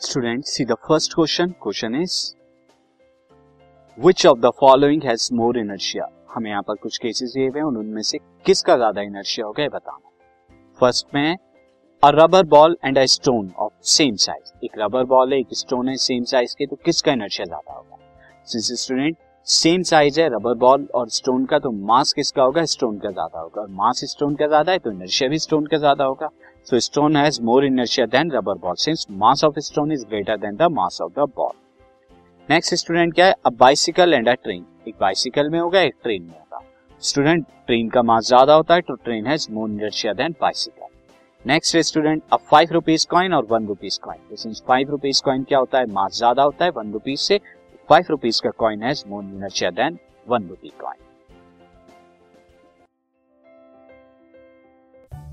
Student see the first question question is which of the following has more inertia हमें यहाँ पर कुछ cases दिए हुए हैं उनमें से किसका ज़्यादा इनर्शिया होगा बताना फ़र्स्ट में a rubber ball and a stone of same size एक रबर बॉल है, एक स्टोन है सेम साइज़ के तो किसका इनर्शिया ज़्यादा होगा? सिंस स्टूडेंट सेम साइज़ है रबर बॉल और स्टोन का तो मास किसका होगा? स्टोन का ज़्यादा होगा। और मास स्टोन का ज़्यादा है तो इनर्शिया भी स्टोन का ज़्यादा होगा। So stone has more inertia than rubber ball since mass of stone is greater than the mass of the ball next student क्या है? A bicycle and a train एक बाइसिकल में होगा, एक ट्रेन में होगा. स्टूडेंट ट्रेन का मास ज़्यादा होता है तो train has more inertia than bicycle next student अब फाइव रुपीज़ कॉइन और one rupees coin since five rupees coin क्या होता है? मास ज़्यादा होता है वन रुपीज़ से फाइव रुपीज़ का coin has more inertia than one rupee coin